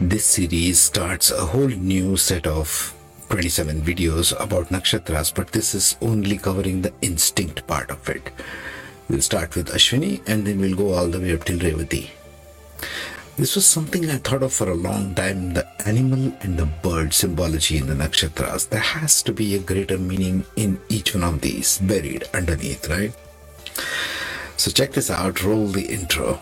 This series starts a whole new set of 27 videos about nakshatras, but this is only covering the instinct part of it. We'll start with Ashwini and then we'll go all the way up till Revati. This was something I thought of for a long time the animal and the bird symbology in the nakshatras. There has to be a greater meaning in each one of these buried underneath, right? So check this out, roll the intro.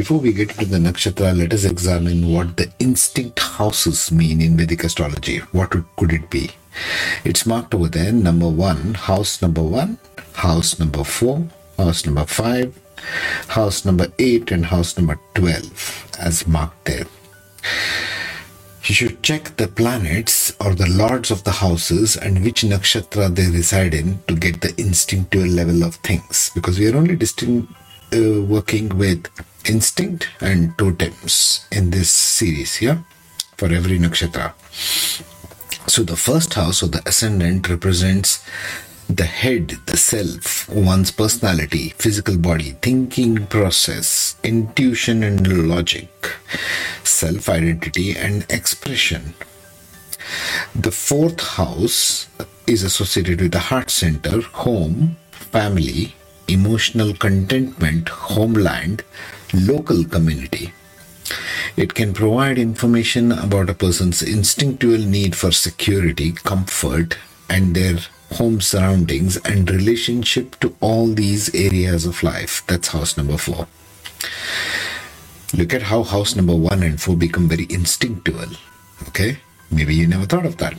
Before we get into the nakshatra, let us examine what the instinct houses mean in Vedic astrology. What could it be? It's marked over there number one, house number one, house number four, house number five, house number eight, and house number 12 as marked there. You should check the planets or the lords of the houses and which nakshatra they reside in to get the instinctual level of things because we are only distinct, uh, working with instinct and totems in this series here for every nakshatra. So the first house or the ascendant represents the head, the self, one's personality, physical body, thinking process, intuition and logic, self identity and expression. The fourth house is associated with the heart center, home, family, emotional contentment, homeland, local community. It can provide information about a person's instinctual need for security, comfort, and their home surroundings and relationship to all these areas of life. That's house number four. Look at how house number one and four become very instinctual. Okay? Maybe you never thought of that.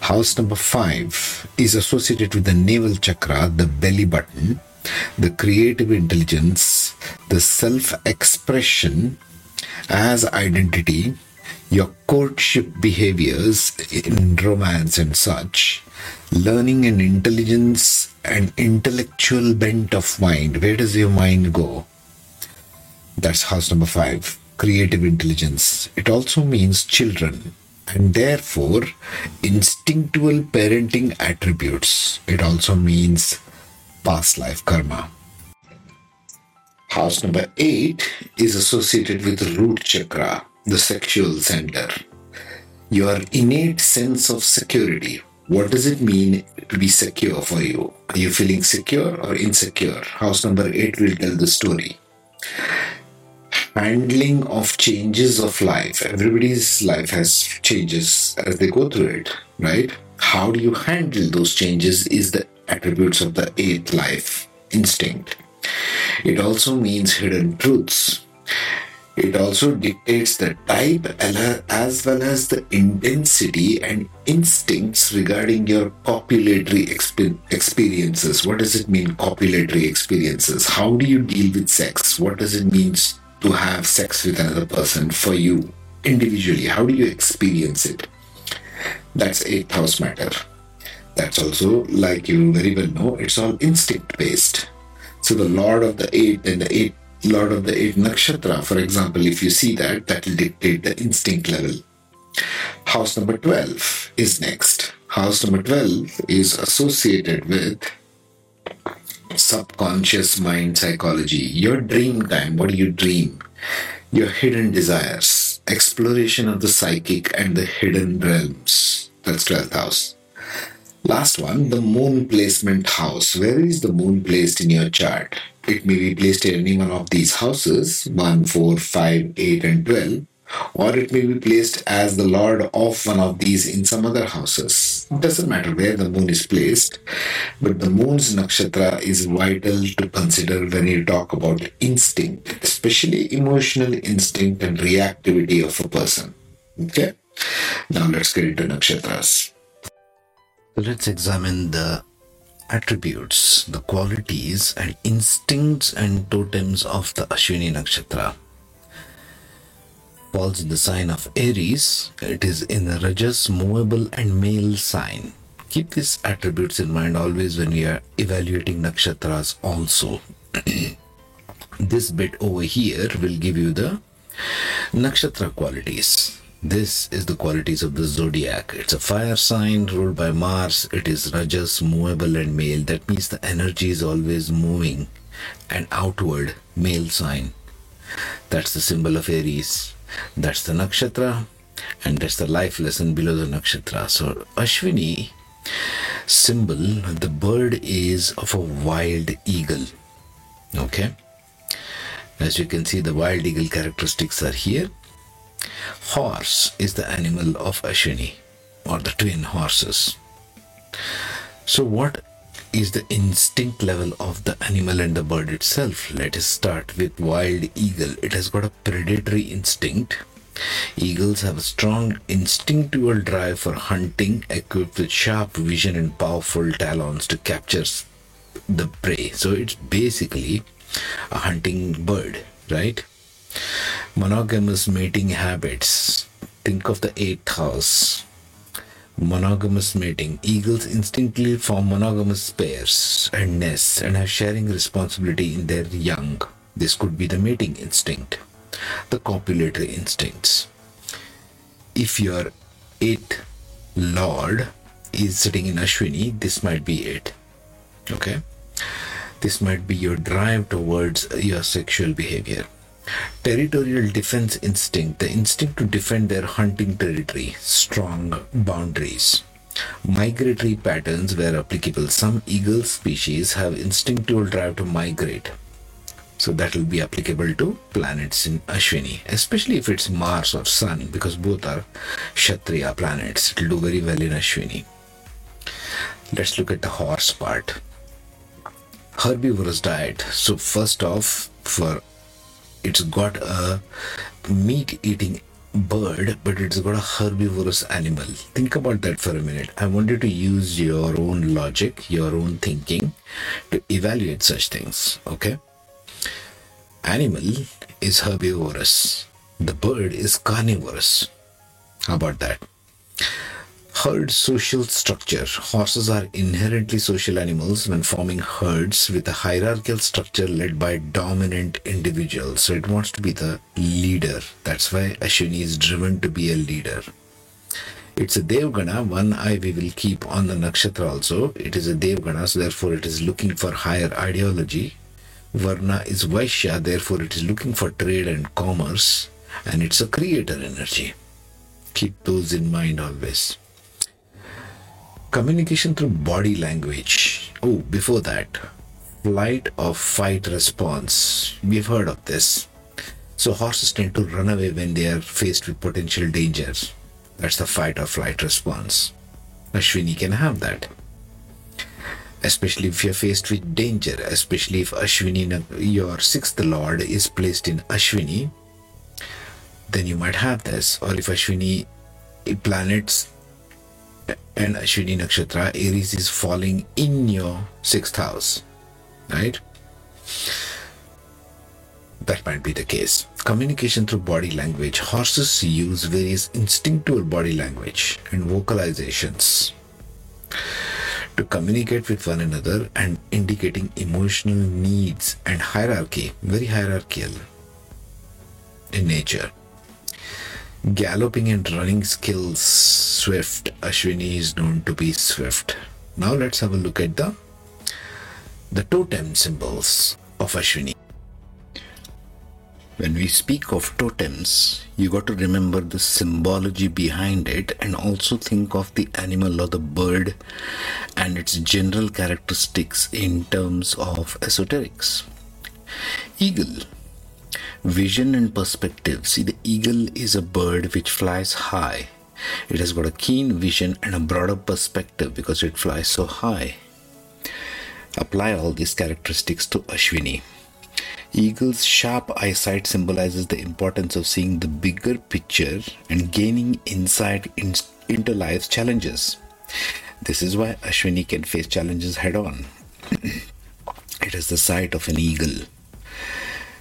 House number five is associated with the navel chakra, the belly button, the creative intelligence, the self expression as identity, your courtship behaviors in romance and such, learning and intelligence and intellectual bent of mind. Where does your mind go? That's house number five creative intelligence. It also means children and therefore instinctual parenting attributes. It also means past life karma. House number eight is associated with root chakra, the sexual center. Your innate sense of security. What does it mean to be secure for you? Are you feeling secure or insecure? House number eight will tell the story. Handling of changes of life. Everybody's life has changes as they go through it, right? How do you handle those changes is the attributes of the eighth life instinct. It also means hidden truths. It also dictates the type as well as the intensity and instincts regarding your copulatory exp- experiences. What does it mean, copulatory experiences? How do you deal with sex? What does it mean to have sex with another person for you individually? How do you experience it? That's eighth house matter. That's also, like you very well know, it's all instinct based. So the Lord of the Eight and the Eight Lord of the Eight Nakshatra, for example, if you see that, that will dictate the instinct level. House number 12 is next. House number 12 is associated with subconscious mind psychology. Your dream time, what do you dream? Your hidden desires, exploration of the psychic and the hidden realms. That's 12th house. Last one, the moon placement house. Where is the moon placed in your chart? It may be placed in any one of these houses 1, 4, 5, 8, and 12, or it may be placed as the lord of one of these in some other houses. It doesn't matter where the moon is placed, but the moon's nakshatra is vital to consider when you talk about instinct, especially emotional instinct and reactivity of a person. Okay? Now let's get into nakshatras. So let's examine the attributes, the qualities and instincts and totems of the Ashwini Nakshatra. Falls in the sign of Aries, it is in the Rajas, movable and male sign. Keep these attributes in mind always when we are evaluating nakshatras also. this bit over here will give you the nakshatra qualities. This is the qualities of the zodiac. It's a fire sign ruled by Mars. It is Rajas, movable and male. That means the energy is always moving and outward, male sign. That's the symbol of Aries. That's the nakshatra, and that's the life lesson below the nakshatra. So, Ashwini symbol, the bird is of a wild eagle. Okay, as you can see, the wild eagle characteristics are here. Horse is the animal of Ashwini or the twin horses. So, what is the instinct level of the animal and the bird itself? Let us start with wild eagle. It has got a predatory instinct. Eagles have a strong instinctual drive for hunting, equipped with sharp vision and powerful talons to capture the prey. So, it's basically a hunting bird, right? Monogamous mating habits. Think of the eighth house. Monogamous mating. Eagles instinctively form monogamous pairs and nests and have sharing responsibility in their young. This could be the mating instinct, the copulatory instincts. If your eighth lord is sitting in Ashwini, this might be it. Okay? This might be your drive towards your sexual behavior. Territorial defense instinct, the instinct to defend their hunting territory, strong boundaries. Migratory patterns where applicable. Some eagle species have instinctual drive to migrate. So that will be applicable to planets in Ashwini, especially if it's Mars or Sun, because both are Kshatriya planets. It will do very well in Ashwini. Let's look at the horse part. Herbivorous diet. So first off, for it's got a meat eating bird, but it's got a herbivorous animal. Think about that for a minute. I want you to use your own logic, your own thinking to evaluate such things. Okay? Animal is herbivorous, the bird is carnivorous. How about that? Herd social structure. Horses are inherently social animals when forming herds with a hierarchical structure led by dominant individuals. So it wants to be the leader. That's why Ashwini is driven to be a leader. It's a Devgana, one eye we will keep on the nakshatra also. It is a Devgana, so therefore it is looking for higher ideology. Varna is Vaishya, therefore it is looking for trade and commerce. And it's a creator energy. Keep those in mind always communication through body language. Oh, before that, flight or fight response. We've heard of this. So horses tend to run away when they are faced with potential dangers. That's the fight or flight response. Ashwini can have that. Especially if you're faced with danger, especially if Ashwini, your sixth lord, is placed in Ashwini, then you might have this. Or if Ashwini planets and Ashwini Nakshatra, Aries is falling in your sixth house, right? That might be the case. Communication through body language. Horses use various instinctual body language and vocalizations to communicate with one another and indicating emotional needs and hierarchy, very hierarchical in nature galloping and running skills swift. Ashwini is known to be swift. Now let's have a look at the the totem symbols of ashwini. When we speak of totems you got to remember the symbology behind it and also think of the animal or the bird and its general characteristics in terms of esoterics. Eagle Vision and perspective. See, the eagle is a bird which flies high. It has got a keen vision and a broader perspective because it flies so high. Apply all these characteristics to Ashwini. Eagle's sharp eyesight symbolizes the importance of seeing the bigger picture and gaining insight in, into life's challenges. This is why Ashwini can face challenges head on. it is the sight of an eagle.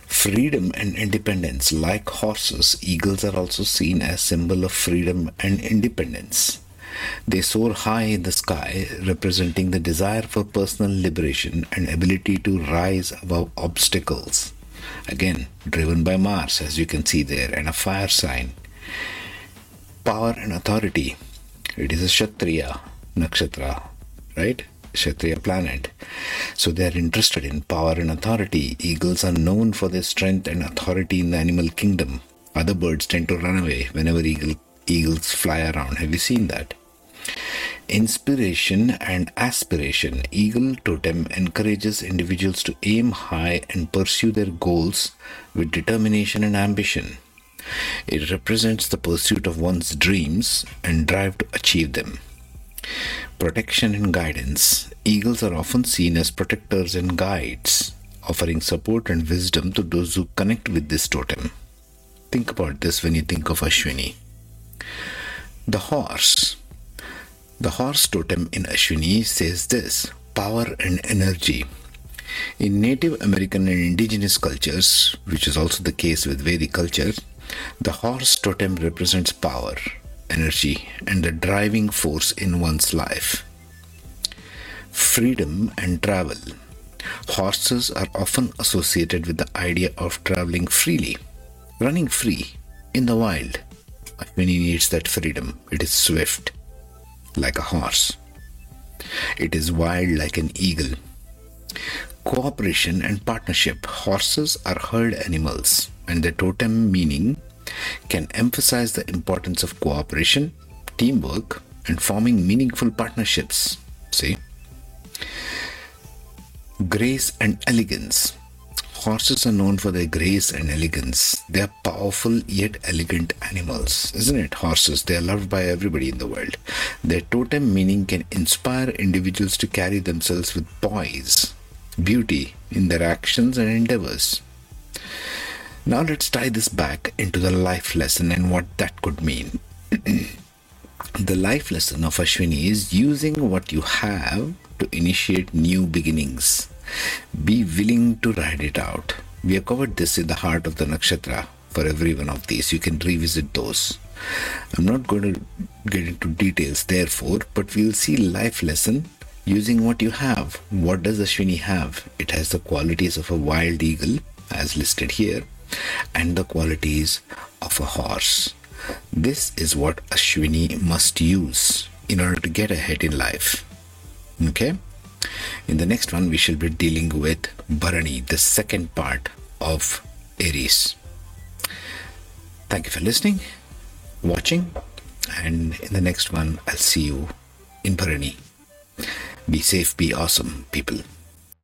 Freedom and independence. Like horses, eagles are also seen as symbol of freedom and independence. They soar high in the sky, representing the desire for personal liberation and ability to rise above obstacles. Again, driven by Mars, as you can see there, and a fire sign. Power and authority. It is a Kshatriya nakshatra, right? Kshatriya planet. So they are interested in power and authority. Eagles are known for their strength and authority in the animal kingdom. Other birds tend to run away whenever eagle, eagles fly around. Have you seen that? Inspiration and aspiration. Eagle totem encourages individuals to aim high and pursue their goals with determination and ambition. It represents the pursuit of one's dreams and drive to achieve them. Protection and guidance. Eagles are often seen as protectors and guides, offering support and wisdom to those who connect with this totem. Think about this when you think of Ashwini. The horse. The horse totem in Ashwini says this power and energy. In Native American and indigenous cultures, which is also the case with Vedic culture, the horse totem represents power, energy, and the driving force in one's life. Freedom and travel. Horses are often associated with the idea of traveling freely, running free in the wild. When he needs that freedom, it is swift, like a horse. It is wild like an eagle. Cooperation and partnership. Horses are herd animals, and their totem meaning can emphasize the importance of cooperation, teamwork, and forming meaningful partnerships. See? Grace and elegance. Horses are known for their grace and elegance. They are powerful yet elegant animals, isn't it? Horses, they are loved by everybody in the world. Their totem meaning can inspire individuals to carry themselves with poise, beauty in their actions and endeavors. Now let's tie this back into the life lesson and what that could mean. the life lesson of Ashwini is using what you have to initiate new beginnings. Be willing to ride it out. We have covered this in the heart of the nakshatra for every one of these. You can revisit those. I'm not going to get into details, therefore, but we'll see life lesson using what you have. What does Ashwini have? It has the qualities of a wild eagle, as listed here and the qualities of a horse. This is what Ashwini must use in order to get ahead in life. Okay? In the next one, we shall be dealing with Bharani, the second part of Aries. Thank you for listening, watching, and in the next one, I'll see you in Bharani. Be safe, be awesome, people.